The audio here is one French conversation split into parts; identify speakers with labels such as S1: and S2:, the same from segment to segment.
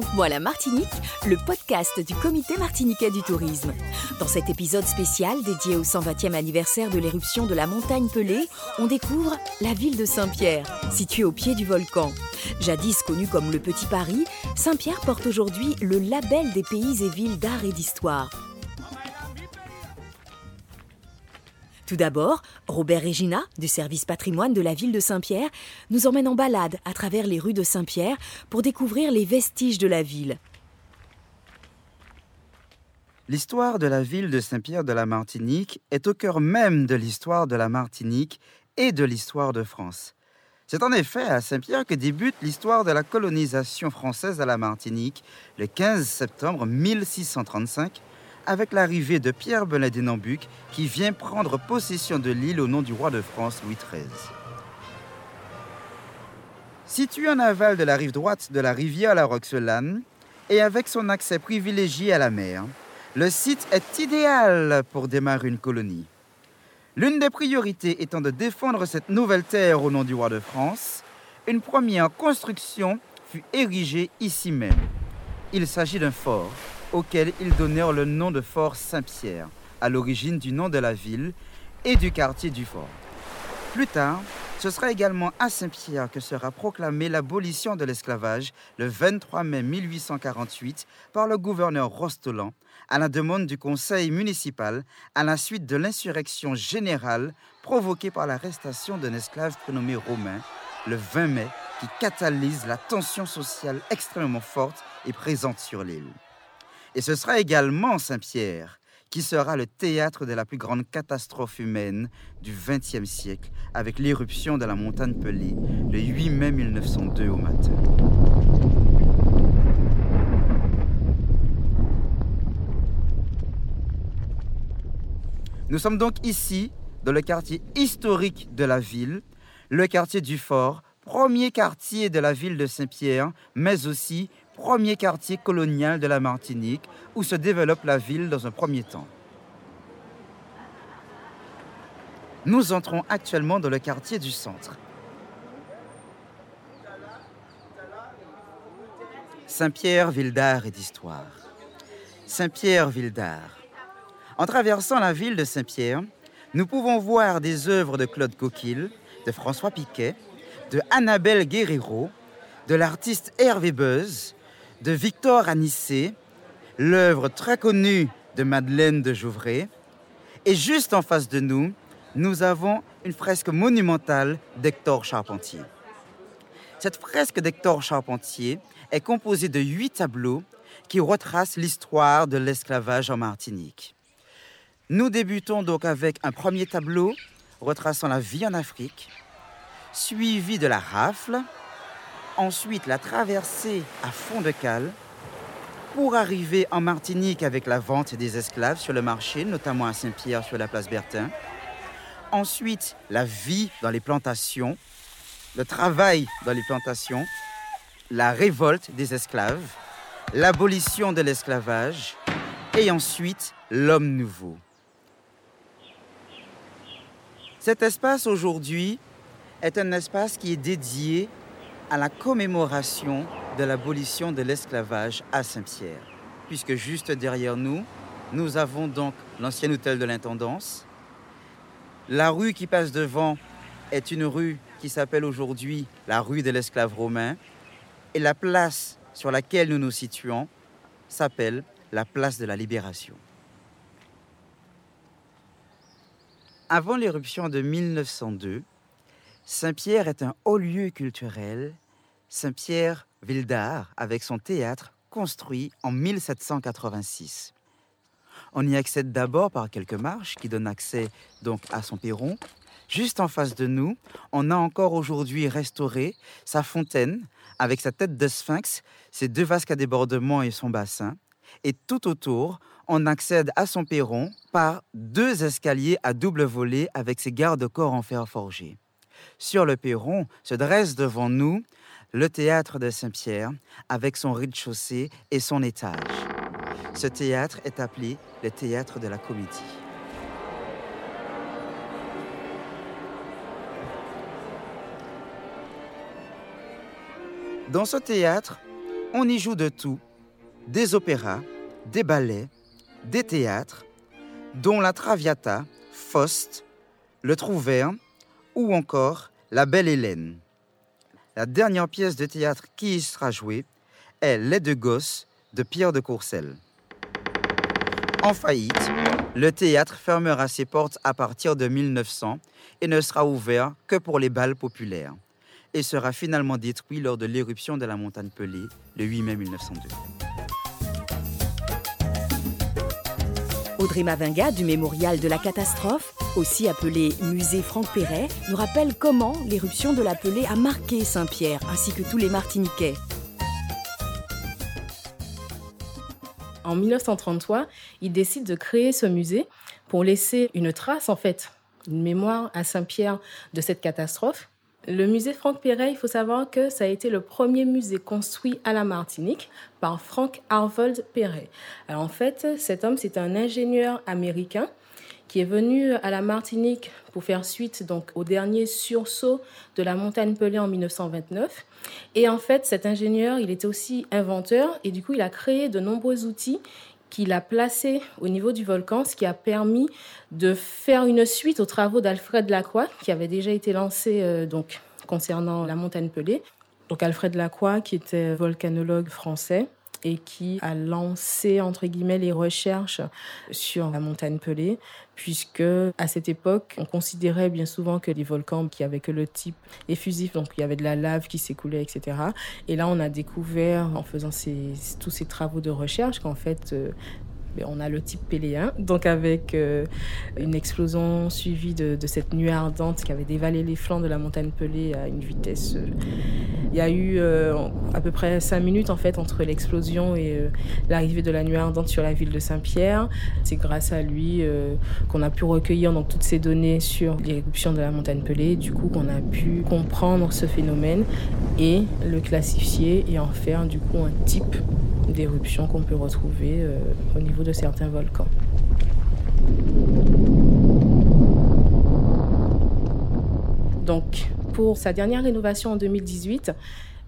S1: Raconte-moi la Martinique, le podcast du comité martiniquais du tourisme. Dans cet épisode spécial dédié au 120e anniversaire de l'éruption de la montagne Pelée, on découvre la ville de Saint-Pierre, située au pied du volcan. Jadis connue comme le Petit Paris, Saint-Pierre porte aujourd'hui le label des pays et villes d'art et d'histoire. Tout d'abord, Robert Regina, du service patrimoine de la ville de Saint-Pierre, nous emmène en balade à travers les rues de Saint-Pierre pour découvrir les vestiges de la ville.
S2: L'histoire de la ville de Saint-Pierre de la Martinique est au cœur même de l'histoire de la Martinique et de l'histoire de France. C'est en effet à Saint-Pierre que débute l'histoire de la colonisation française à la Martinique le 15 septembre 1635 avec l'arrivée de Pierre Belin qui vient prendre possession de l'île au nom du roi de France Louis XIII. Situé en aval de la rive droite de la rivière La Roxelane et avec son accès privilégié à la mer, le site est idéal pour démarrer une colonie. L'une des priorités étant de défendre cette nouvelle terre au nom du roi de France, une première construction fut érigée ici même. Il s'agit d'un fort auquel ils donnèrent le nom de Fort Saint-Pierre, à l'origine du nom de la ville et du quartier du fort. Plus tard, ce sera également à Saint-Pierre que sera proclamée l'abolition de l'esclavage le 23 mai 1848 par le gouverneur Rostolan à la demande du conseil municipal à la suite de l'insurrection générale provoquée par l'arrestation d'un esclave prénommé Romain le 20 mai qui catalyse la tension sociale extrêmement forte et présente sur l'île. Et ce sera également Saint-Pierre qui sera le théâtre de la plus grande catastrophe humaine du XXe siècle avec l'éruption de la montagne Pelée le 8 mai 1902 au matin. Nous sommes donc ici dans le quartier historique de la ville, le quartier du Fort, premier quartier de la ville de Saint-Pierre, mais aussi premier quartier colonial de la Martinique où se développe la ville dans un premier temps. Nous entrons actuellement dans le quartier du centre. Saint-Pierre, ville d'art et d'histoire. Saint-Pierre, ville d'art. En traversant la ville de Saint-Pierre, nous pouvons voir des œuvres de Claude Coquille, de François Piquet, de Annabelle Guerrero, de l'artiste Hervé Buzz, de Victor Anissé, l'œuvre très connue de Madeleine de Jouvray. Et juste en face de nous, nous avons une fresque monumentale d'Hector Charpentier. Cette fresque d'Hector Charpentier est composée de huit tableaux qui retracent l'histoire de l'esclavage en Martinique. Nous débutons donc avec un premier tableau retraçant la vie en Afrique, suivi de la rafle, ensuite la traversée à fond de cale pour arriver en Martinique avec la vente des esclaves sur le marché, notamment à Saint-Pierre sur la place Bertin. Ensuite, la vie dans les plantations, le travail dans les plantations, la révolte des esclaves, l'abolition de l'esclavage et ensuite l'homme nouveau. Cet espace aujourd'hui est un espace qui est dédié à la commémoration de l'abolition de l'esclavage à Saint-Pierre, puisque juste derrière nous, nous avons donc l'ancien hôtel de l'intendance. La rue qui passe devant est une rue qui s'appelle aujourd'hui la rue de l'esclave romain, et la place sur laquelle nous nous situons s'appelle la place de la libération. Avant l'éruption de 1902, Saint-Pierre est un haut lieu culturel. Saint-Pierre, ville d'art, avec son théâtre construit en 1786. On y accède d'abord par quelques marches qui donnent accès donc à son perron. Juste en face de nous, on a encore aujourd'hui restauré sa fontaine avec sa tête de sphinx, ses deux vasques à débordement et son bassin. et tout autour, on accède à son perron par deux escaliers à double volée avec ses garde-corps en fer forgé. Sur le perron se dresse devant nous le théâtre de Saint-Pierre avec son rez-de-chaussée et son étage. Ce théâtre est appelé le théâtre de la comédie. Dans ce théâtre, on y joue de tout, des opéras, des ballets, des théâtres, dont la Traviata, Faust, le Trouvert ou encore La Belle Hélène. La dernière pièce de théâtre qui y sera jouée est Les deux gosses de Pierre de Courcelles. En faillite, le théâtre fermera ses portes à partir de 1900 et ne sera ouvert que pour les balles populaires et sera finalement détruit lors de l'éruption de la montagne Pelée le 8 mai 1902.
S1: Audrey Mavinga du Mémorial de la catastrophe, aussi appelé Musée Franck Perret, nous rappelle comment l'éruption de la a marqué Saint-Pierre ainsi que tous les Martiniquais.
S3: En 1933, il décide de créer ce musée pour laisser une trace, en fait, une mémoire à Saint-Pierre de cette catastrophe. Le musée Franck Perret, il faut savoir que ça a été le premier musée construit à la Martinique par Frank Arvold Perret. Alors en fait, cet homme, c'est un ingénieur américain qui est venu à la Martinique pour faire suite donc au dernier sursaut de la montagne Pelée en 1929. Et en fait, cet ingénieur, il était aussi inventeur et du coup, il a créé de nombreux outils qu'il a placés au niveau du volcan, ce qui a permis de faire une suite aux travaux d'Alfred Lacroix, qui avait déjà été lancé euh, donc concernant la montagne Pelée. Donc Alfred Lacroix, qui était volcanologue français, et qui a lancé entre guillemets les recherches sur la montagne Pelée, puisque à cette époque, on considérait bien souvent que les volcans qui avaient que le type effusif, donc il y avait de la lave qui s'écoulait, etc. Et là, on a découvert en faisant ces, tous ces travaux de recherche qu'en fait, euh, on a le type péléen, donc avec euh, une explosion suivie de, cette nuée ardente qui avait dévalé les flancs de la montagne Pelée à une vitesse. Euh, il y a eu euh, à peu près cinq minutes en fait entre l'explosion et l'arrivée de la nuée ardente sur la ville de Saint-Pierre. C'est grâce à lui qu'on a pu recueillir donc toutes ces données sur l'éruption de la montagne Pelée, du coup qu'on a pu comprendre ce phénomène et le classifier et en faire du coup un type d'éruption qu'on peut retrouver au niveau de certains volcans. Donc, pour sa dernière rénovation en 2018,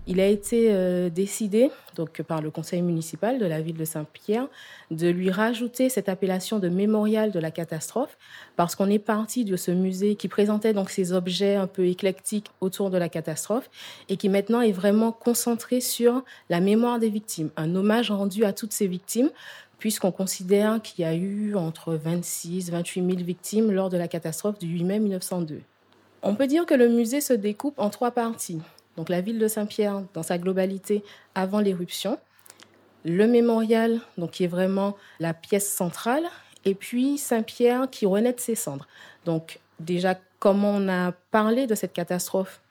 S3: il a été euh, décidé donc par le conseil municipal de la ville de Saint-Pierre de lui rajouter cette appellation de mémorial de la catastrophe parce qu'on est parti de ce musée qui présentait donc ces objets un peu éclectiques autour de la catastrophe et qui maintenant est vraiment concentré sur la mémoire des victimes, un hommage rendu à toutes ces victimes puisqu'on considère qu'il y a eu entre 26 et 28 000 victimes lors de la catastrophe du 8 mai 1902. On peut dire que le musée se découpe en trois parties. Donc la ville de Saint-Pierre dans sa globalité avant l'éruption, le mémorial, donc qui est vraiment la pièce centrale, et puis Saint-Pierre qui renaît de ses cendres. Donc déjà, comment on a parlé de cette catastrophe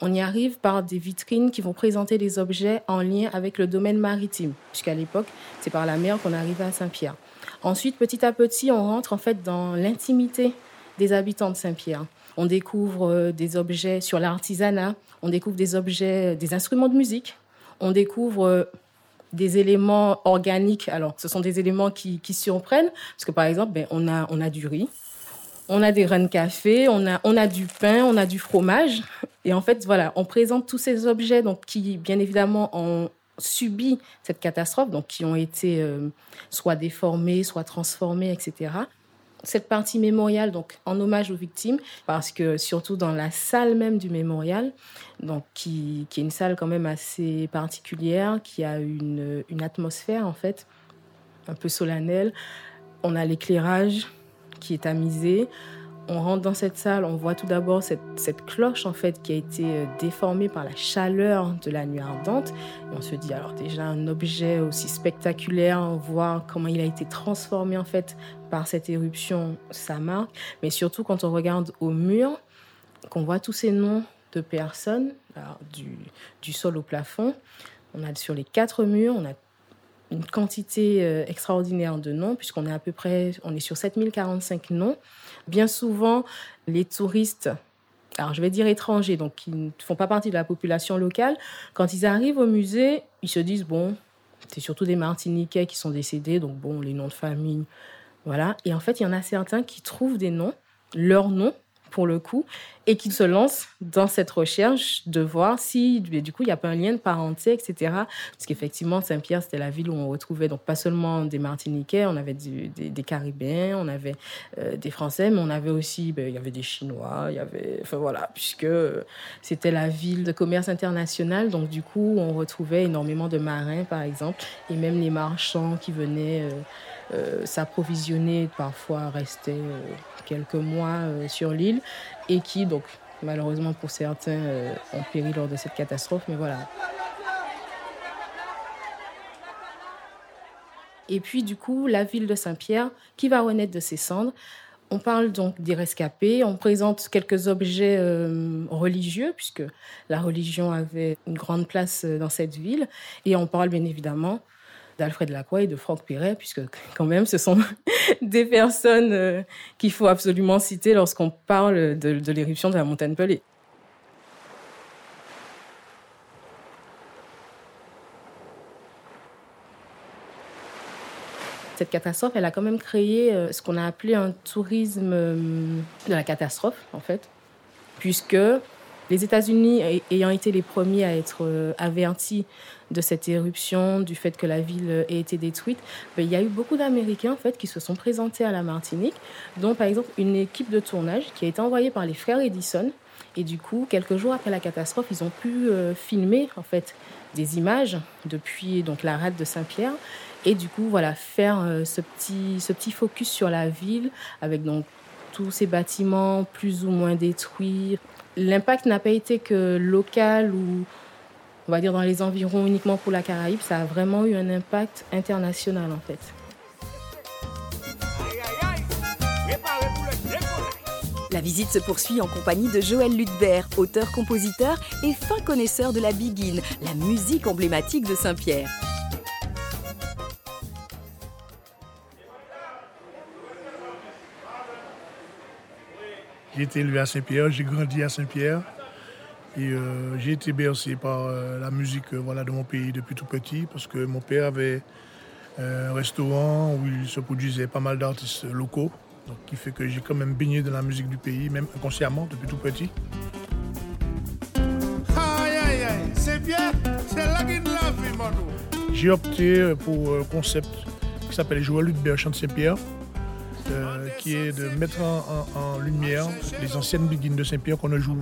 S3: on y arrive par des vitrines qui vont présenter des objets en lien avec le domaine maritime, puisqu'à l'époque, c'est par la mer qu'on arrivait à Saint-Pierre. Ensuite, petit à petit, on rentre en fait dans l'intimité des habitants de Saint-Pierre. On découvre euh, des objets sur l'artisanat, on découvre des objets, euh, des instruments de musique, on découvre euh, des éléments organiques. Alors, ce sont des éléments qui, surprennent, parce que par exemple, ben, on, a, on a du riz, on a des grains de café, on a, on a du pain, on a du fromage. Et en fait, voilà, on présente tous ces objets donc, qui, bien évidemment, ont subi cette catastrophe, donc qui ont été euh, soit déformés, soit transformés, etc. Cette partie mémoriale, donc en hommage aux victimes, parce que surtout dans la salle même du mémorial, donc qui, qui est une salle quand même assez particulière, qui a une, une atmosphère en fait un peu solennelle. On a l'éclairage, qui est tamisé. On rentre dans cette salle, on voit tout d'abord cette, cloche en fait qui a été euh, déformée par la chaleur de la nuit ardente. On se dit alors déjà un objet aussi spectaculaire, voir comment il a été transformé en fait par cette éruption, ça marque. Mais surtout quand on regarde au mur, qu'on voit tous ces noms de personnes, du, du sol au plafond, on a sur les quatre murs, on a une quantité euh, extraordinaire de noms, puisqu'on est à peu près, on est sur 7045 noms. Bien souvent, les touristes, alors je vais dire étrangers, donc qui ne font pas partie de la population locale, quand ils arrivent au musée, ils se disent, bon, c'est surtout des Martiniquais qui sont décédés, donc bon, les noms de famille, voilà. Et en fait, il y en a certains qui trouvent des noms, leurs noms, pour le coup, et qui se lance dans cette recherche de voir si, du coup, il n'y a pas un lien de parenté, etc. Parce qu'effectivement, Saint-Pierre, c'était la ville où on retrouvait donc pas seulement des Martiniquais, on avait des, des, Caribéens, on avait euh, des Français, mais on avait aussi, ben, il y avait des Chinois, il y avait, enfin voilà, puisque c'était la ville de commerce international, donc du coup, on retrouvait énormément de marins, par exemple, et même les marchands qui venaient euh, euh, s'approvisionner, parfois rester quelques mois euh, sur l'île et qui, donc, malheureusement pour certains, euh, ont péri lors de cette catastrophe. Mais voilà. Et puis, du coup, la ville de Saint-Pierre, qui va renaître de ses cendres. On parle donc des rescapés, on présente quelques objets euh, religieux, puisque la religion avait une grande place dans cette ville, et on parle bien évidemment d'Alfred Lacroix et de Franck Perret, puisque quand même, ce sont des personnes euh, qu'il faut absolument citer lorsqu'on parle de, l'éruption de la montagne Pelée. Cette catastrophe, elle a quand même créé euh, ce qu'on a appelé un tourisme euh, de la catastrophe, en fait, puisque les États-Unis ayant été les premiers à être euh, avertis de cette éruption, du fait que la ville euh, ait été détruite, ben, il y a eu beaucoup d'Américains en fait qui se sont présentés à la Martinique, dont par exemple une équipe de tournage qui a été envoyée par les frères Edison. Et du coup, quelques jours après la catastrophe, ils ont pu euh, filmer en fait des images depuis donc la rade de Saint-Pierre et du coup voilà faire ce petit ce petit focus sur la ville avec donc tous ces bâtiments plus ou moins détruits, l'impact n'a pas été que local ou on va dire dans les environs uniquement pour la Caraïbe, ça a vraiment eu un impact international en fait.
S1: La visite se poursuit en compagnie de Joël Ludbert, auteur-compositeur et fin connaisseur de la biguine, la musique emblématique de Saint-Pierre.
S4: J'ai été élevé à Saint-Pierre, j'ai grandi à Saint-Pierre. Et euh, j'ai été bercé par euh, la musique euh, voilà, de mon pays depuis tout petit, parce que mon père avait un restaurant où il se produisait pas mal d'artistes locaux, donc qui fait que j'ai quand même baigné dans la musique du pays, même inconsciemment, depuis tout petit. J'ai opté pour un concept qui s'appelle Joël Chant de Saint-Pierre, qui est de mettre en, lumière les anciennes biguines de Saint-Pierre qu'on ne joue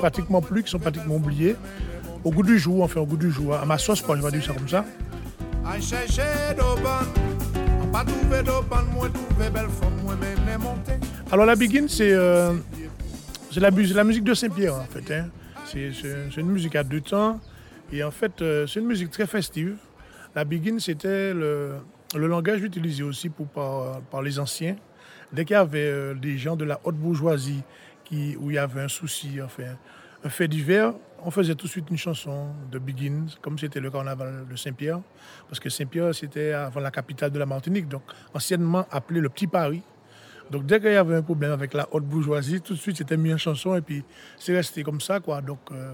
S4: pratiquement plus, qui sont pratiquement oubliées. Au goût du jour, enfin au goût du jour, à ma sauce, quoi, je vais dire ça comme ça. Alors la biguine, c'est euh, la, la, musique de Saint-Pierre en fait. Hein. C'est une musique à deux temps et en fait euh, c'est une musique très festive. La biguine, c'était le, le langage utilisé aussi pour, par, les anciens, dès qu'il y avait euh, des gens de la haute bourgeoisie qui, où il y avait un souci, enfin, un fait divers, on faisait tout de suite une chanson de Begins, comme c'était le carnaval de Saint-Pierre, parce que Saint-Pierre, c'était avant la capitale de la Martinique, donc anciennement appelé le Petit Paris. Donc dès qu'il y avait un problème avec la haute bourgeoisie, tout de suite c'était mis en chanson et puis c'est resté comme ça, quoi. Donc euh,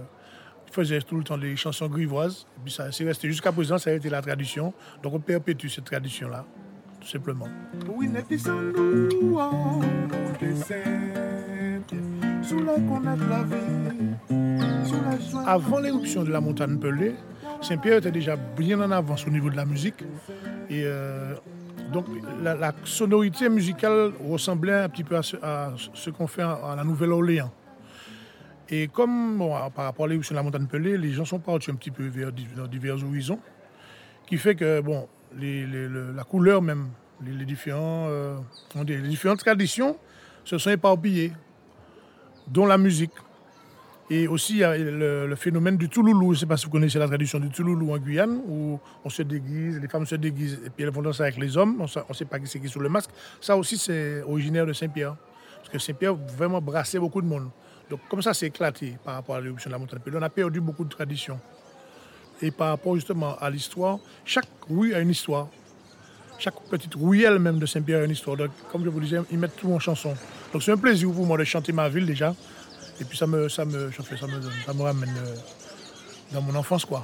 S4: faisait tout le temps des chansons grivoises. Et puis ça c'est resté jusqu'à présent, ça a été la tradition. Donc on perpétue cette tradition-là, tout simplement. Avant l'éruption de la montagne Pelée, Saint-Pierre était déjà bien en avance au niveau de la musique. Et euh, donc la, sonorité musicale ressemblait un petit peu à ce, qu'on fait à la Nouvelle-Orléans. Et comme par rapport à l'éruption de la montagne Pelée, les gens sont partis un petit peu vers, divers horizons, qui fait que bon, la couleur même, les, euh, les différentes traditions se sont éparpillées, dont la musique. Et aussi il y a le, phénomène du Touloulou. Je ne sais pas si vous connaissez la tradition du Touloulou en Guyane, où on se déguise, les femmes se déguisent et puis elles vont danser avec les hommes. On ne sait pas qui c'est qui sous le masque. Ça aussi, c'est originaire de Saint-Pierre. Parce que Saint-Pierre vraiment brassait beaucoup de monde. Donc comme ça, c'est éclaté par rapport à l'éruption de la montagne. On a perdu beaucoup de traditions. Et par rapport justement à l'histoire, chaque rue a une histoire. Chaque petite ruelle même de Saint-Pierre a une histoire. Donc, comme je vous disais, ils mettent tout en chanson. Donc c'est un plaisir pour moi de chanter ma ville déjà. Et puis ça me, ça me, ça me, ça me ramène euh, dans mon enfance quoi.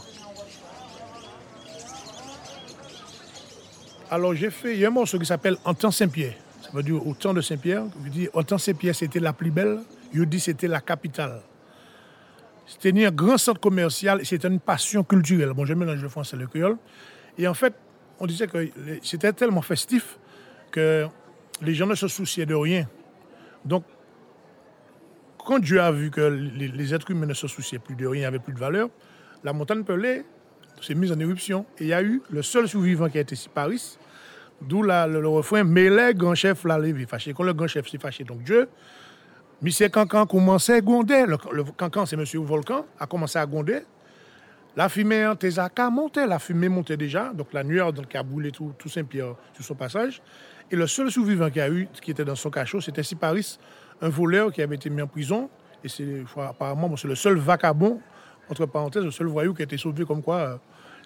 S4: Alors j'ai fait, il y a un morceau qui s'appelle En temps Saint-Pierre. Ça veut dire au temps de Saint-Pierre. En temps Saint-Pierre c'était la plus belle. Dis c'était la capitale. C'était un grand centre commercial c'était une passion culturelle. Bon, je mélange le français et le créole. Et en fait, on disait que c'était tellement festif que les gens ne se souciaient de rien. Donc, quand Dieu a vu que les, êtres humains ne se souciaient plus de rien, n'avaient plus de valeur, la montagne Pelée s'est mise en éruption. Et il y a eu le seul survivant qui a été Paris, d'où le, refrain Mais les grands chefs l'a levé fâché. Quand le grand chef s'est fâché, donc Dieu, M. Cancan commençait à gronder. Le, Cancan, c'est M. Volcan, a commencé à gronder. La fumée en Tézaka montait, la fumée montait déjà, donc la nuée donc, qui a brûlé tout, Saint-Pierre sur son passage. Et le seul survivant qui a eu, qui était dans son cachot, c'était Siparis, un voleur qui avait été mis en prison. Et c'est apparemment c'est le seul vacabond, entre parenthèses, le seul voyou qui a été sauvé comme quoi euh,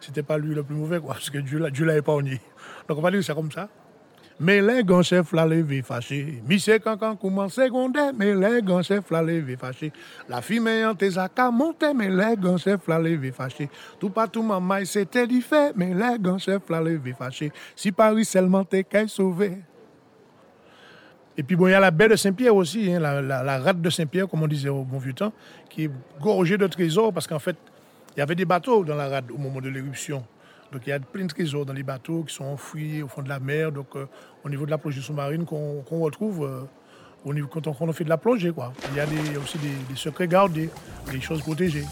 S4: c'était pas lui le plus mauvais, quoi, parce que Dieu l'a épargné. Donc on va dire c'est comme ça. Mais les grands chefs l'a levé fâché. Michel Cancan commence secondaire, mais les grands chefs l'a levé fâché. La fille en à monter, mais les grands chefs l'a levé fâché. Tout partout, maman, c'était du fait, mais les grands chefs l'a levé fâché. Si Paris seulement t'es qu'à sauvé. Et puis bon, il y a la baie de Saint-Pierre aussi, hein, la, la, rade de Saint-Pierre, comme on disait au bon vieux temps, qui est gorgée de trésors parce qu'en fait, il y avait des bateaux dans la rade au moment de l'éruption. Donc il y a plein de trésors dans les bateaux qui sont enfouis au fond de la mer, donc euh, au niveau de la plongée sous-marine qu'on retrouve euh, au niveau, quand, on, fait de la plongée. Quoi. Il y a aussi des, secrets gardés, des choses protégées.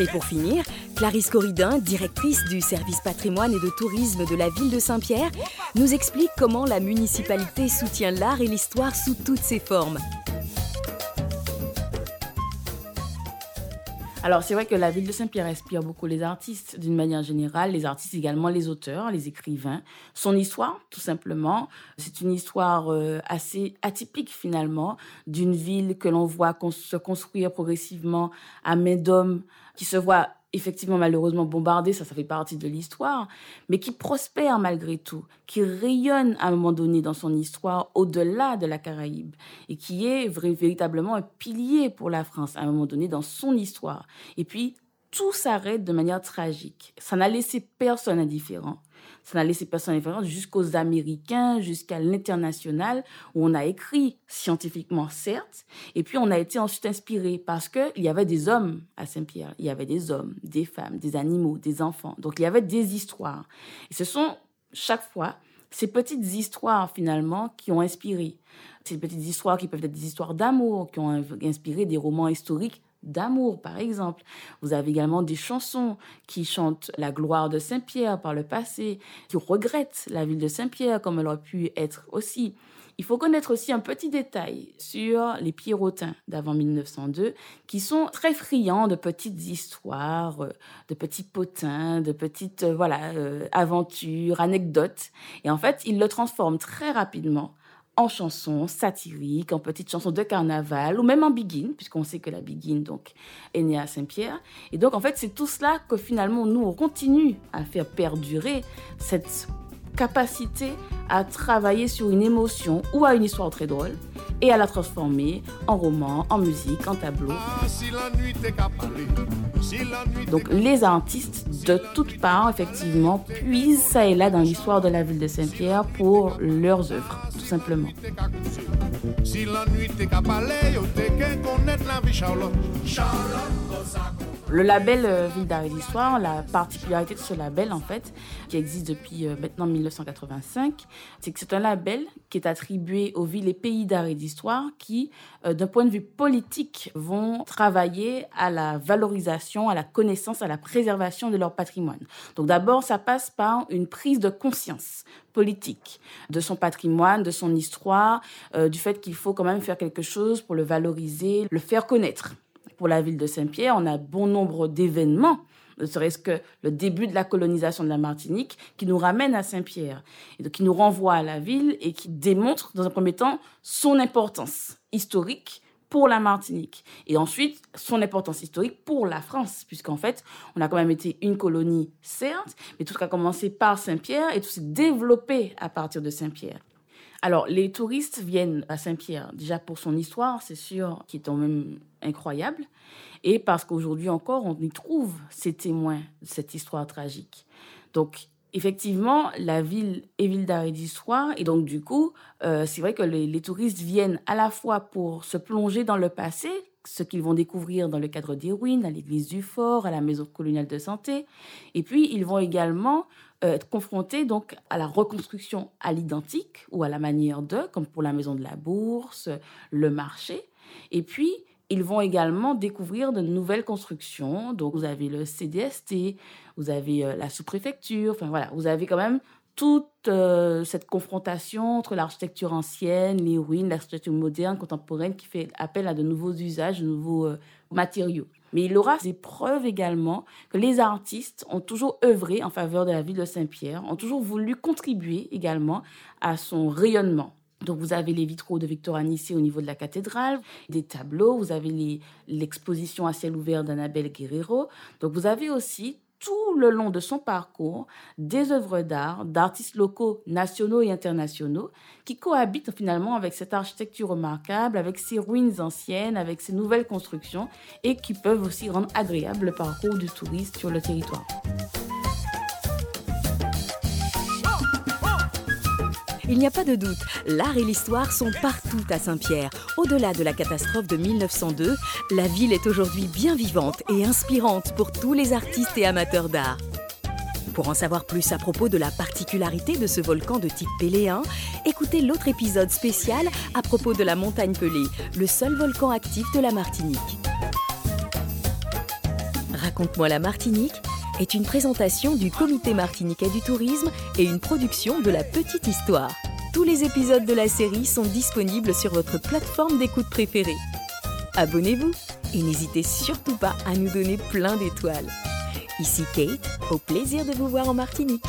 S1: Et pour finir, Clarisse Corridin, directrice du service patrimoine et de tourisme de la ville de Saint-Pierre, nous explique comment la municipalité soutient l'art et l'histoire sous toutes ses formes.
S5: Alors c'est vrai que la ville de Saint-Pierre inspire beaucoup les artistes d'une manière générale, les artistes également, les auteurs, les écrivains. Son histoire, tout simplement, c'est une histoire euh, assez atypique finalement d'une ville que l'on voit se construire progressivement à main d'hommes, qui se voit effectivement malheureusement bombardé, ça, ça fait partie de l'histoire, mais qui prospère malgré tout, qui rayonne à un moment donné dans son histoire au-delà de la Caraïbe, et qui est véritablement un pilier pour la France à un moment donné dans son histoire. Et puis, tout s'arrête de manière tragique. Ça n'a laissé personne indifférent. Ça n'a laissé personne indifférent jusqu'aux Américains, jusqu'à l'international, où on a écrit scientifiquement, certes, et puis on a été ensuite inspiré parce qu'il y avait des hommes à Saint-Pierre. Il y avait des hommes, des femmes, des animaux, des enfants. Donc il y avait des histoires. Et ce sont chaque fois ces petites histoires finalement qui ont inspiré. Ces petites histoires qui peuvent être des histoires d'amour, qui ont inspiré des romans historiques d'amour, par exemple. Vous avez également des chansons qui chantent la gloire de Saint-Pierre par le passé, qui regrettent la ville de Saint-Pierre comme elle aurait pu être aussi. Il faut connaître aussi un petit détail sur les Pierrotins d'avant 1902, qui sont très friands de petites histoires, euh, de petits potins, de petites euh, voilà euh, aventures, anecdotes. Et en fait, ils le transforment très rapidement en chansons satiriques, en petites chansons de carnaval, ou même en biguine, puisqu'on sait que la biguine donc, est née à Saint-Pierre. Et donc, en fait, c'est tout cela que finalement, nous, on continue à faire perdurer cette capacité à travailler sur une émotion ou à une histoire très drôle et à la transformer en roman, en musique, en tableau. Donc les artistes de toutes parts, effectivement, puisent ça et là dans l'histoire de la ville de Saint-Pierre pour leurs œuvres simplement. Le label euh, Ville d'art et d'histoire, la particularité de ce label, en fait, qui existe depuis euh, maintenant 1985, c'est que c'est un label qui est attribué aux villes et pays d'art et d'histoire qui, euh, d'un point de vue politique, vont travailler à la valorisation, à la connaissance, à la préservation de leur patrimoine. Donc d'abord, ça passe par une prise de conscience politique de son patrimoine, de son histoire, du fait qu'il faut quand même faire quelque chose pour le valoriser, le faire connaître pour la ville de Saint-Pierre, on a bon nombre d'événements, ne serait-ce que le début de la colonisation de la Martinique, qui nous ramène à Saint-Pierre, et qui nous renvoie à la ville et qui démontre, dans un premier temps, son importance historique pour la Martinique. Et ensuite, son importance historique pour la France, puisqu'en fait, on a quand même été une colonie, certes, mais tout a commencé par Saint-Pierre et tout s'est développé à partir de Saint-Pierre. Alors, les touristes viennent à Saint-Pierre, déjà pour son histoire, c'est sûr, qui est quand même incroyable, et parce qu'aujourd'hui encore, on y trouve ces témoins de cette histoire tragique. Donc, effectivement, la ville est ville d'art et d'histoire, et donc du coup, euh, c'est vrai que les, les touristes viennent à la fois pour se plonger dans le passé, ce qu'ils vont découvrir dans le cadre des ruines, à l'église du fort, à la maison coloniale de santé. Et puis, ils vont également euh, être confrontés donc à la reconstruction à l'identique ou à la manière de, comme pour la maison de la bourse, le marché. Et puis, ils vont également découvrir de nouvelles constructions. Donc, vous avez le CDST, vous avez euh, la sous-préfecture, enfin voilà, vous avez quand même toute euh, cette confrontation entre l'architecture ancienne, les ruines, l'architecture moderne, contemporaine, qui fait appel à de nouveaux usages, de nouveaux euh, matériaux. Mais il aura des preuves également que les artistes ont toujours œuvré en faveur de la ville de Saint-Pierre, ont toujours voulu contribuer également à son rayonnement. Donc vous avez les vitraux de Victor Anissé au niveau de la cathédrale, des tableaux, vous avez l'exposition à ciel ouvert d'Annabelle Guerrero. Donc vous avez aussi tout le long de son parcours des œuvres d'art d'artistes locaux, nationaux et internationaux qui cohabitent finalement avec cette architecture remarquable, avec ces ruines anciennes, avec ces nouvelles constructions et qui peuvent aussi rendre agréable le parcours du touriste sur le territoire.
S1: Il n'y a pas de doute, l'art et l'histoire sont partout à Saint-Pierre. Au-delà de la catastrophe de 1902, la ville est aujourd'hui bien vivante et inspirante pour tous les artistes et amateurs d'art. Pour en savoir plus à propos de la particularité de ce volcan de type péléen, écoutez l'autre épisode spécial à propos de la montagne Pelée, le seul volcan actif de la Martinique. Raconte-moi la Martinique est une présentation du Comité martiniquais du tourisme et une production de la Petite Histoire. Tous les épisodes de la série sont disponibles sur votre plateforme d'écoute préférée. Abonnez-vous et n'hésitez surtout pas à nous donner plein d'étoiles. Ici Kate, au plaisir de vous voir en Martinique.